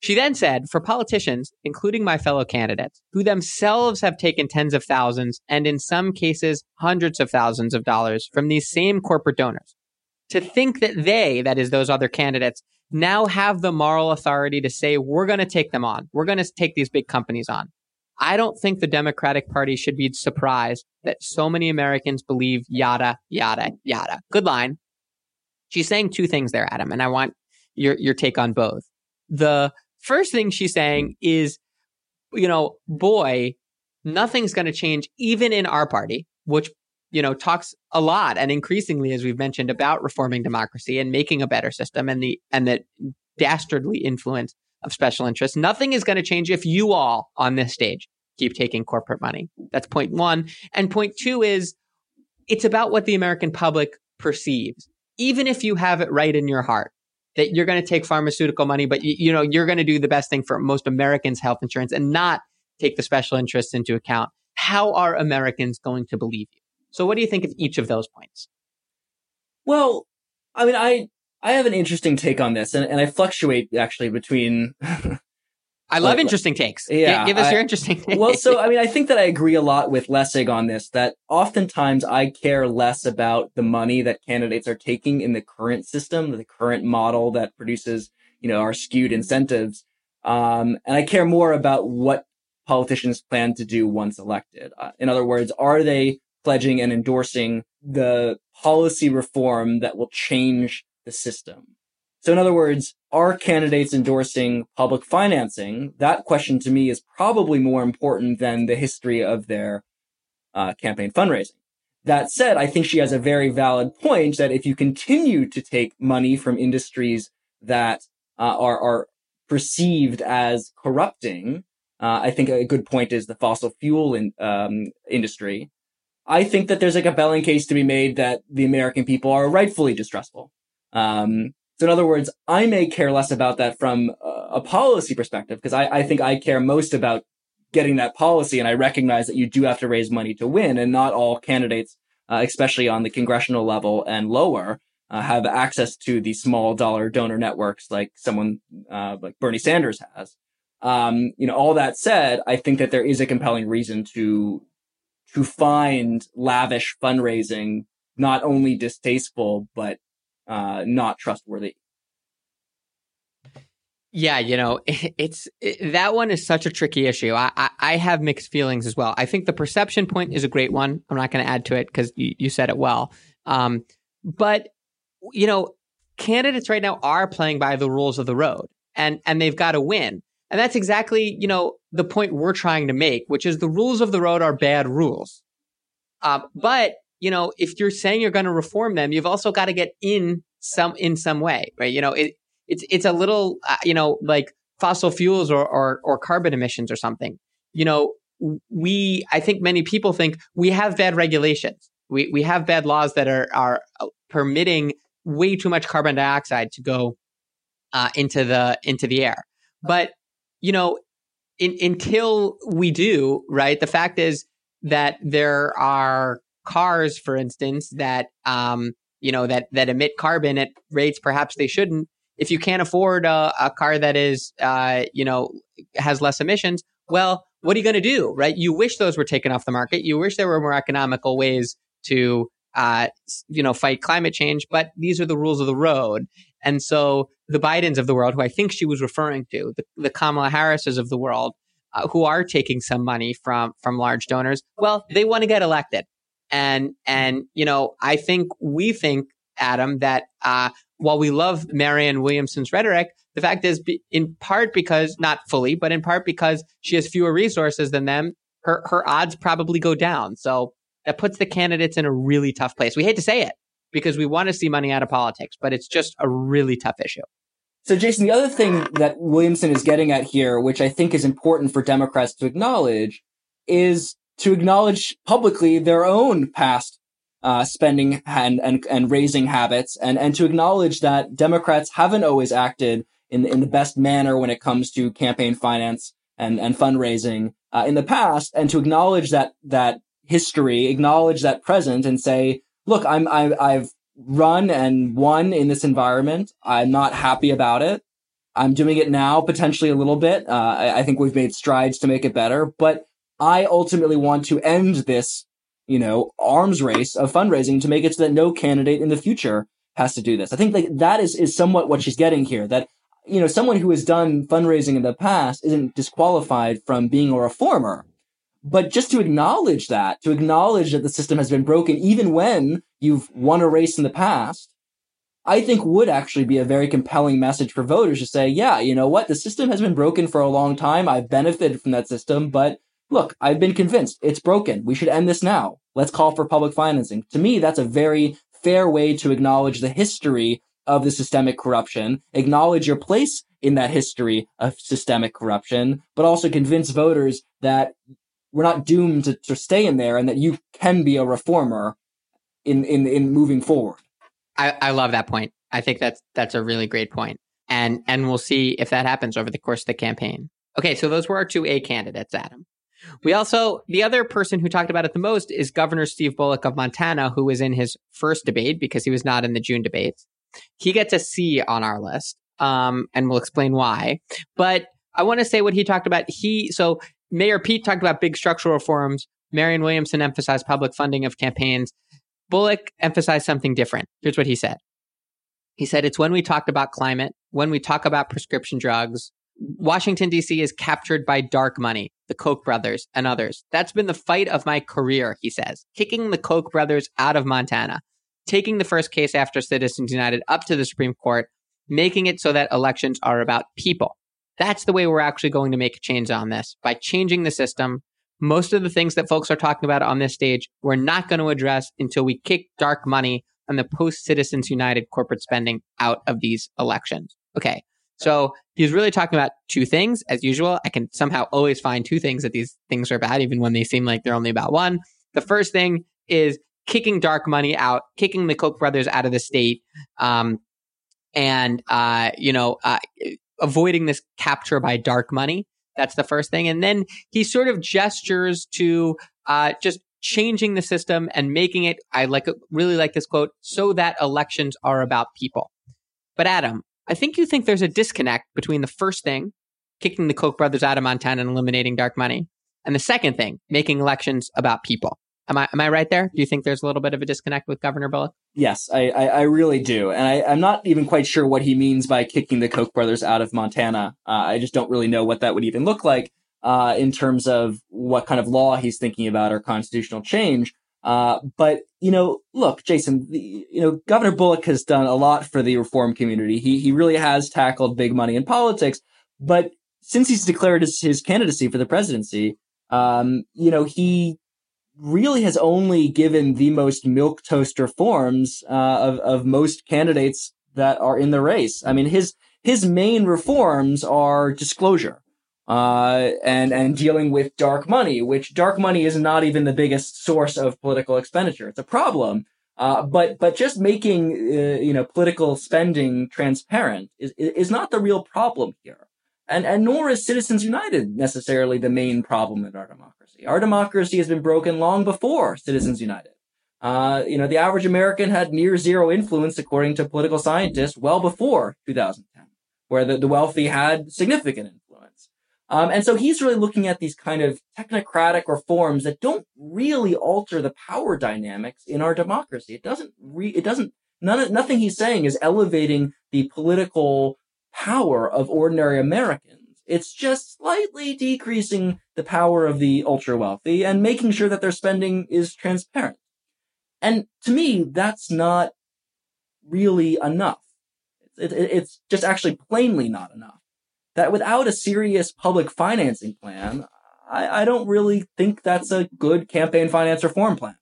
She then said, for politicians, including my fellow candidates, who themselves have taken tens of thousands and in some cases hundreds of thousands of dollars from these same corporate donors, to think that they, that is those other candidates, now have the moral authority to say, we're going to take them on. We're going to take these big companies on. I don't think the Democratic Party should be surprised that so many Americans believe yada, yada, yada. Good line. She's saying two things there, Adam, and I want your, your take on both. The First thing she's saying is, you know, boy, nothing's going to change even in our party, which, you know, talks a lot and increasingly, as we've mentioned, about reforming democracy and making a better system and the, and the dastardly influence of special interests. Nothing is going to change if you all on this stage keep taking corporate money. That's point one. And point two is it's about what the American public perceives. Even if you have it right in your heart, that you're going to take pharmaceutical money, but you, you know, you're going to do the best thing for most Americans' health insurance and not take the special interests into account. How are Americans going to believe you? So what do you think of each of those points? Well, I mean, I, I have an interesting take on this and, and I fluctuate actually between I love interesting takes. Yeah, give us I, your interesting. Take. Well, so I mean, I think that I agree a lot with Lessig on this. That oftentimes I care less about the money that candidates are taking in the current system, the current model that produces, you know, our skewed incentives, um, and I care more about what politicians plan to do once elected. Uh, in other words, are they pledging and endorsing the policy reform that will change the system? So in other words, are candidates endorsing public financing? That question to me is probably more important than the history of their uh, campaign fundraising. That said, I think she has a very valid point that if you continue to take money from industries that uh, are, are perceived as corrupting, uh, I think a good point is the fossil fuel in, um, industry. I think that there's a compelling case to be made that the American people are rightfully distrustful. Um, so in other words, I may care less about that from a policy perspective because I, I think I care most about getting that policy. And I recognize that you do have to raise money to win and not all candidates, uh, especially on the congressional level and lower, uh, have access to the small dollar donor networks like someone, uh, like Bernie Sanders has. Um, you know, all that said, I think that there is a compelling reason to, to find lavish fundraising not only distasteful, but uh, not trustworthy. Yeah, you know, it's it, that one is such a tricky issue. I, I, I have mixed feelings as well. I think the perception point is a great one. I'm not going to add to it because you, you said it well. Um, but you know, candidates right now are playing by the rules of the road and and they've got to win. And that's exactly, you know, the point we're trying to make, which is the rules of the road are bad rules. Uh, but, you know, if you're saying you're going to reform them, you've also got to get in some, in some way, right? You know, it, it's, it's a little, uh, you know, like fossil fuels or, or, or carbon emissions or something. You know, we, I think many people think we have bad regulations. We, we have bad laws that are, are uh, permitting way too much carbon dioxide to go uh, into the into the air. But you know, in, until we do, right? The fact is that there are cars, for instance, that um, you know that that emit carbon at rates perhaps they shouldn't. If you can't afford a, a car that is, uh, you know, has less emissions, well, what are you going to do, right? You wish those were taken off the market. You wish there were more economical ways to, uh, you know, fight climate change. But these are the rules of the road. And so the Bidens of the world, who I think she was referring to, the, the Kamala Harrises of the world, uh, who are taking some money from from large donors, well, they want to get elected. And and you know, I think we think, Adam, that uh, while we love Marianne Williamson's rhetoric, the fact is, in part because not fully, but in part because she has fewer resources than them, her her odds probably go down. So that puts the candidates in a really tough place. We hate to say it, because we want to see money out of politics, but it's just a really tough issue. So, Jason, the other thing that Williamson is getting at here, which I think is important for Democrats to acknowledge, is to acknowledge publicly their own past uh, spending and, and, and raising habits, and, and to acknowledge that Democrats haven't always acted in, in the best manner when it comes to campaign finance and, and fundraising uh, in the past, and to acknowledge that, that history, acknowledge that present, and say, look, I'm, I, I've run and won in this environment. I'm not happy about it. I'm doing it now, potentially a little bit. Uh, I, I think we've made strides to make it better, but I ultimately want to end this, you know, arms race of fundraising to make it so that no candidate in the future has to do this. I think that that is, is somewhat what she's getting here, that, you know, someone who has done fundraising in the past isn't disqualified from being a reformer. But just to acknowledge that, to acknowledge that the system has been broken, even when you've won a race in the past, I think would actually be a very compelling message for voters to say, yeah, you know what? The system has been broken for a long time. I've benefited from that system, but look, I've been convinced it's broken. We should end this now. Let's call for public financing. To me, that's a very fair way to acknowledge the history of the systemic corruption, acknowledge your place in that history of systemic corruption, but also convince voters that we're not doomed to, to stay in there and that you can be a reformer in, in, in moving forward. I, I love that point. I think that's, that's a really great point. And, and we'll see if that happens over the course of the campaign. Okay. So those were our two A candidates, Adam. We also, the other person who talked about it the most is Governor Steve Bullock of Montana, who was in his first debate because he was not in the June debates. He gets a C on our list, um, and we'll explain why. But I want to say what he talked about. He, so Mayor Pete talked about big structural reforms. Marianne Williamson emphasized public funding of campaigns. Bullock emphasized something different. Here's what he said. He said, it's when we talk about climate, when we talk about prescription drugs, Washington, D.C. is captured by dark money, the Koch brothers and others. That's been the fight of my career, he says, kicking the Koch brothers out of Montana, taking the first case after Citizens United up to the Supreme Court, making it so that elections are about people. That's the way we're actually going to make a change on this by changing the system. Most of the things that folks are talking about on this stage, we're not going to address until we kick dark money and the post Citizens United corporate spending out of these elections. Okay. So he's really talking about two things. As usual, I can somehow always find two things that these things are bad, even when they seem like they're only about one. The first thing is kicking dark money out, kicking the Koch brothers out of the state, um, and uh, you know, uh, avoiding this capture by dark money. That's the first thing. And then he sort of gestures to uh, just changing the system and making it, I like really like this quote, so that elections are about people. But Adam, I think you think there's a disconnect between the first thing, kicking the Koch brothers out of Montana and eliminating dark money, and the second thing, making elections about people. Am I am I right there? Do you think there's a little bit of a disconnect with Governor Bullock? Yes, I, I, I really do, and I, am not even quite sure what he means by kicking the Koch brothers out of Montana. Uh, I just don't really know what that would even look like uh, in terms of what kind of law he's thinking about or constitutional change. Uh, but you know, look, Jason, the, you know, Governor Bullock has done a lot for the reform community. He he really has tackled big money in politics. But since he's declared his, his candidacy for the presidency, um, you know, he really has only given the most milk toast reforms uh, of of most candidates that are in the race. I mean, his his main reforms are disclosure uh, and and dealing with dark money, which dark money is not even the biggest source of political expenditure. It's a problem, uh, but but just making uh, you know political spending transparent is is not the real problem here, and and nor is Citizens United necessarily the main problem in our democracy. Our democracy has been broken long before Citizens United. Uh, you know, the average American had near zero influence, according to political scientists, well before 2010, where the, the wealthy had significant influence. Um, and so he's really looking at these kind of technocratic reforms that don't really alter the power dynamics in our democracy. It doesn't re- it doesn't, none, nothing he's saying is elevating the political power of ordinary Americans. It's just slightly decreasing the power of the ultra wealthy and making sure that their spending is transparent. And to me, that's not really enough. It, it, it's just actually plainly not enough. That without a serious public financing plan, I, I don't really think that's a good campaign finance reform plan.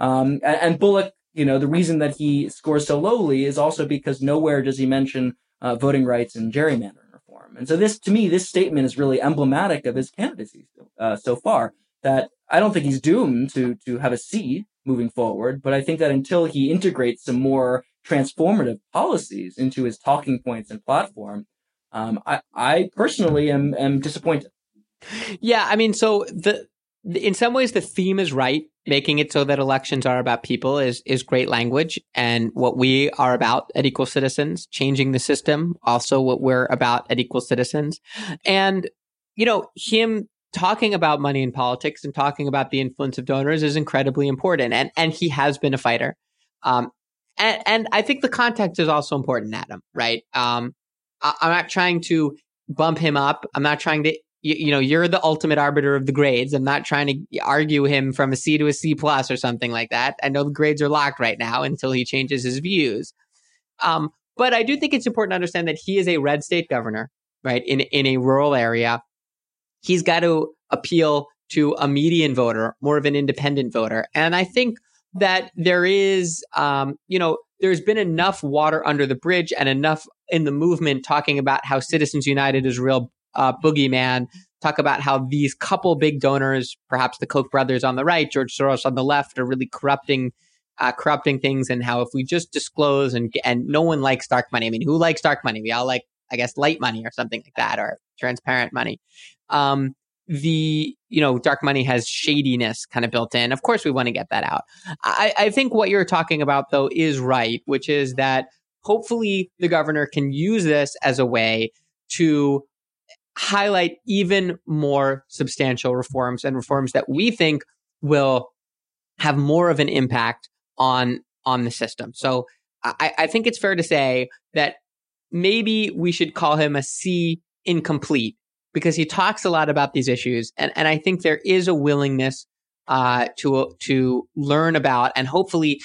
Um, and, and, Bullock, you know, the reason that he scores so lowly is also because nowhere does he mention uh, voting rights and gerrymandering reform. And so this, to me, this statement is really emblematic of his candidacy uh, so far. That I don't think he's doomed to to have a C moving forward. But I think that until he integrates some more transformative policies into his talking points and platform, um, I, I personally am, am disappointed. Yeah, I mean, so the in some ways the theme is right. Making it so that elections are about people is is great language, and what we are about at Equal Citizens, changing the system, also what we're about at Equal Citizens, and you know him talking about money in politics and talking about the influence of donors is incredibly important. And and he has been a fighter. Um, and, and I think the context is also important, Adam. Right? Um, I, am not trying to bump him up. I'm not trying to. You, you, know, you're the ultimate arbiter of the grades. I'm not trying to argue him from a C to a C plus or something like that. I know the grades are locked right now until he changes his views. Um, but I do think it's important to understand that he is a red state governor, right, in in a rural area he's got to appeal to a median voter, more of an independent voter. And I think that there is, um, you know, there's been enough water under the bridge and enough in the movement talking about how Citizens United is real uh, boogeyman. Talk about how these couple big donors, perhaps the Koch brothers on the right, George Soros on the left, are really corrupting, uh, corrupting things. And how if we just disclose and and no one likes dark money. I mean, who likes dark money? We all like, I guess, light money or something like that, or transparent money um, the you know dark money has shadiness kind of built in. Of course, we want to get that out. I, I think what you're talking about though is right, which is that hopefully the governor can use this as a way to highlight even more substantial reforms and reforms that we think will have more of an impact on on the system. So I, I think it's fair to say that maybe we should call him a C incomplete because he talks a lot about these issues, and and I think there is a willingness uh, to to learn about and hopefully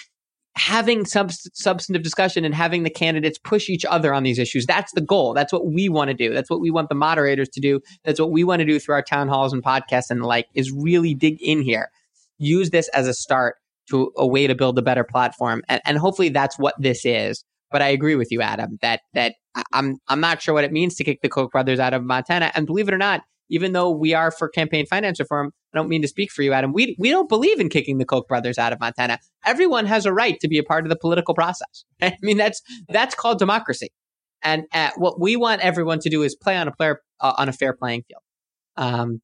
having sub- substantive discussion and having the candidates push each other on these issues. That's the goal. That's what we want to do. That's what we want the moderators to do. That's what we want to do through our town halls and podcasts and the like is really dig in here. Use this as a start to a way to build a better platform. And, and hopefully that's what this is. But I agree with you, Adam, that that I'm I'm not sure what it means to kick the Koch brothers out of Montana. And believe it or not, even though we are for campaign finance reform, I don't mean to speak for you, Adam. We we don't believe in kicking the Koch brothers out of Montana. Everyone has a right to be a part of the political process. I mean that's that's called democracy. And uh, what we want everyone to do is play on a player uh, on a fair playing field, um,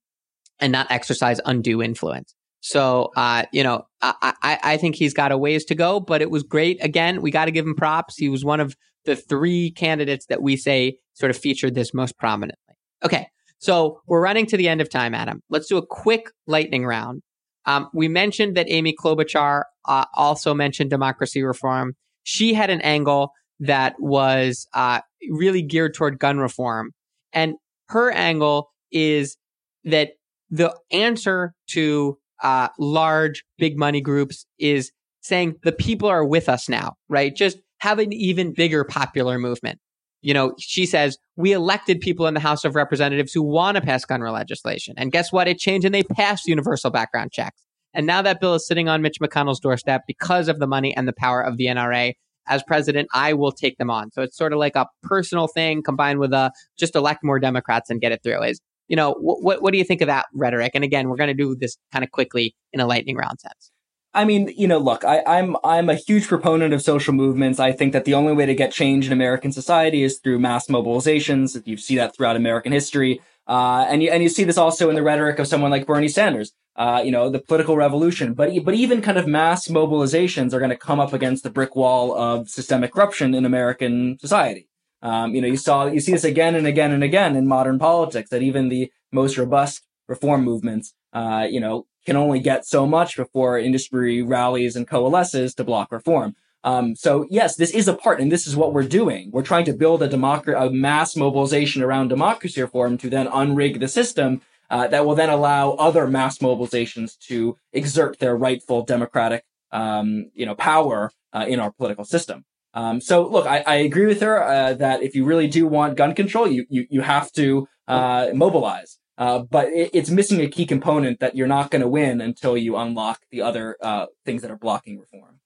and not exercise undue influence. So, uh, you know, I, I, I think he's got a ways to go, but it was great. Again, we got to give him props. He was one of the three candidates that we say sort of featured this most prominently. Okay. So we're running to the end of time, Adam. Let's do a quick lightning round. Um, we mentioned that Amy Klobuchar uh, also mentioned democracy reform. She had an angle that was uh, really geared toward gun reform. And her angle is that the answer to uh, large, big money groups is saying the people are with us now, right? Just have an even bigger popular movement. You know, she says, we elected people in the House of Representatives who want to pass gun legislation. And guess what? It changed and they passed universal background checks. And now that bill is sitting on Mitch McConnell's doorstep because of the money and the power of the NRA. As president, I will take them on. So it's sort of like a personal thing combined with a just elect more Democrats and get it through. Is you know what what do you think of that rhetoric? And again, we're going to do this kind of quickly in a lightning round sense. I mean, you know, look, I, I'm I'm a huge proponent of social movements. I think that the only way to get change in American society is through mass mobilizations. You see that throughout American history, uh, and you and you see this also in the rhetoric of someone like Bernie Sanders. Uh, you know, the political revolution. But but even kind of mass mobilizations are going to come up against the brick wall of systemic corruption in American society. Um, you know, you saw you see this again and again and again in modern politics. That even the most robust reform movements, uh, you know, can only get so much before industry rallies and coalesces to block reform. Um, so yes, this is a part, and this is what we're doing. We're trying to build a democracy, a mass mobilization around democracy reform to then unrig the system uh, that will then allow other mass mobilizations to exert their rightful democratic, um, you know, power uh, in our political system. Um, so look, I, I, agree with her uh, that if you really do want gun control, you you, you have to uh, mobilize. Uh, but it, it's missing a key component that you're not going to win until you unlock the other uh, things that are blocking reform.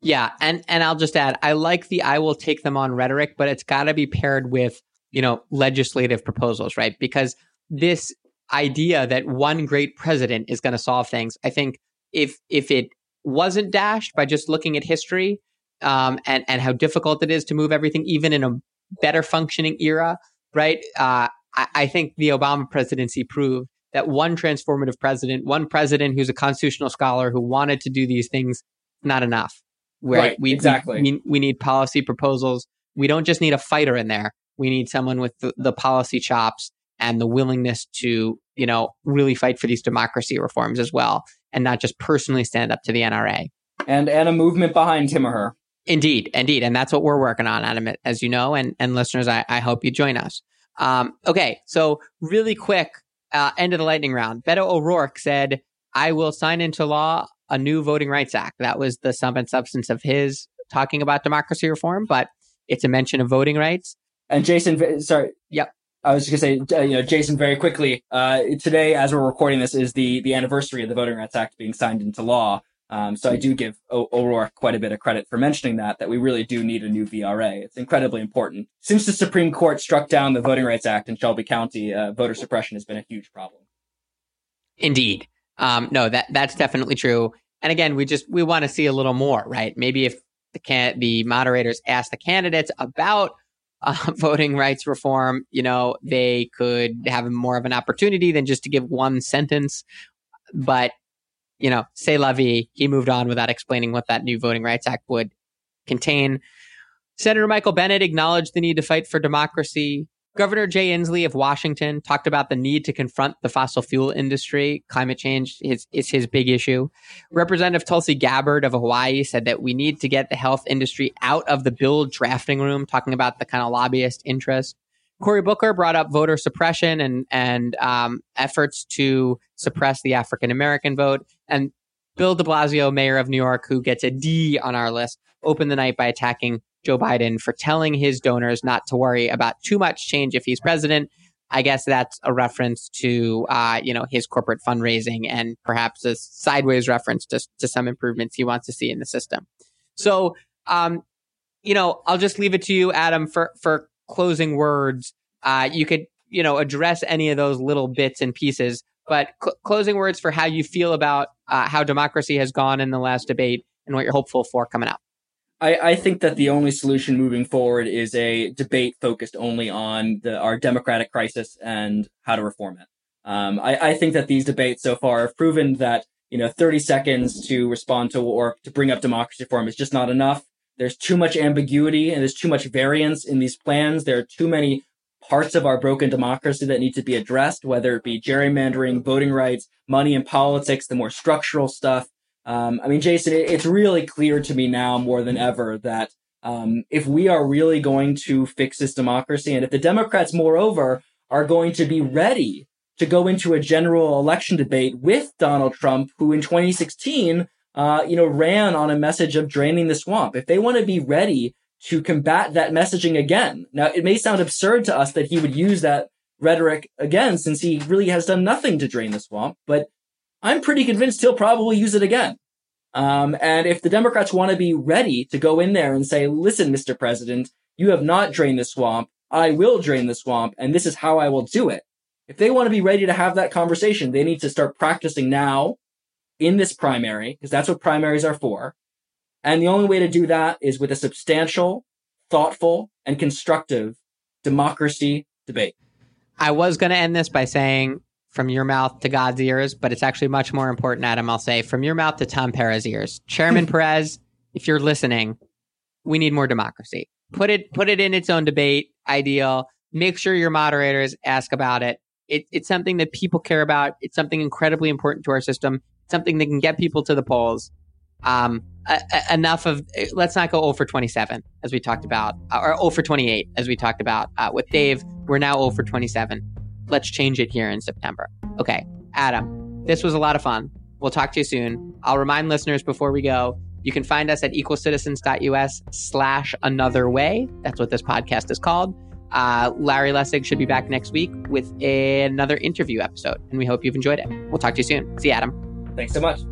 Yeah, and and I'll just add, I like the "I will take them on" rhetoric, but it's got to be paired with you know legislative proposals, right? Because this idea that one great president is going to solve things, I think if if it wasn't dashed by just looking at history um, and and how difficult it is to move everything, even in a better functioning era, right? Uh, I, I think the Obama presidency proved that one transformative president, one president who's a constitutional scholar who wanted to do these things, not enough. Right. right we, exactly. We, we, need policy proposals. We don't just need a fighter in there. We need someone with the, the policy chops and the willingness to, you know, really fight for these democracy reforms as well, and not just personally stand up to the NRA. And and a movement behind him or her. Indeed, indeed, and that's what we're working on, Adam, as you know, and and listeners, I, I hope you join us. Um, okay, so really quick, uh, end of the lightning round. Beto O'Rourke said, I will sign into law a new Voting Rights Act. That was the sum and substance of his talking about democracy reform, but it's a mention of voting rights. And Jason, sorry. Yep. I was just gonna say, uh, you know, Jason, very quickly. Uh, today, as we're recording this, is the the anniversary of the Voting Rights Act being signed into law. Um, so I do give o- O'Rourke quite a bit of credit for mentioning that, that we really do need a new VRA. It's incredibly important. Since the Supreme Court struck down the Voting Rights Act in Shelby County, uh, voter suppression has been a huge problem. Indeed. Um, no, that that's definitely true. And again, we just we want to see a little more, right? Maybe if the can the moderators ask the candidates about uh, voting rights reform, you know, they could have more of an opportunity than just to give one sentence. But you know, say la vie, he moved on without explaining what that new Voting Rights Act would contain. Senator Michael Bennet acknowledged the need to fight for democracy. Governor Jay Inslee of Washington talked about the need to confront the fossil fuel industry. Climate change is, is his big issue. Representative Tulsi Gabbard of Hawaii said that we need to get the health industry out of the bill drafting room, talking about the kind of lobbyist interest. Cory Booker brought up voter suppression and and um, efforts to suppress the African American vote. And Bill De Blasio, mayor of New York, who gets a D on our list, opened the night by attacking Joe Biden for telling his donors not to worry about too much change if he's president. I guess that's a reference to uh, you know his corporate fundraising and perhaps a sideways reference to, to some improvements he wants to see in the system. So, um, you know, I'll just leave it to you, Adam, for for closing words. Uh, you could you know address any of those little bits and pieces, but cl- closing words for how you feel about uh, how democracy has gone in the last debate and what you're hopeful for coming up. I, I think that the only solution moving forward is a debate focused only on the, our democratic crisis and how to reform it. Um, I, I think that these debates so far have proven that you know 30 seconds to respond to or to bring up democracy reform is just not enough. There's too much ambiguity and there's too much variance in these plans. There are too many parts of our broken democracy that need to be addressed, whether it be gerrymandering, voting rights, money in politics, the more structural stuff. Um, I mean, Jason, it, it's really clear to me now more than ever that um, if we are really going to fix this democracy, and if the Democrats, moreover, are going to be ready to go into a general election debate with Donald Trump, who in 2016, uh, you know, ran on a message of draining the swamp. If they want to be ready to combat that messaging again, now it may sound absurd to us that he would use that rhetoric again, since he really has done nothing to drain the swamp, but I'm pretty convinced he'll probably use it again. Um, and if the Democrats want to be ready to go in there and say, listen, Mr. President, you have not drained the swamp. I will drain the swamp, and this is how I will do it. If they want to be ready to have that conversation, they need to start practicing now in this primary, because that's what primaries are for. And the only way to do that is with a substantial, thoughtful, and constructive democracy debate. I was going to end this by saying from your mouth to God's ears, but it's actually much more important, Adam. I'll say from your mouth to Tom Perez's ears. Chairman Perez, if you're listening, we need more democracy. Put it put it in its own debate. Ideal. Make sure your moderators ask about it. it. It's something that people care about. It's something incredibly important to our system. Something that can get people to the polls. Um, uh, enough of let's not go 0 for 27 as we talked about, or 0 for 28 as we talked about uh, with Dave. We're now 0 for 27 let's change it here in September. Okay, Adam, this was a lot of fun. We'll talk to you soon. I'll remind listeners before we go, you can find us at equalcitizens.us slash another way. That's what this podcast is called. Uh, Larry Lessig should be back next week with another interview episode, and we hope you've enjoyed it. We'll talk to you soon. See you, Adam. Thanks so much.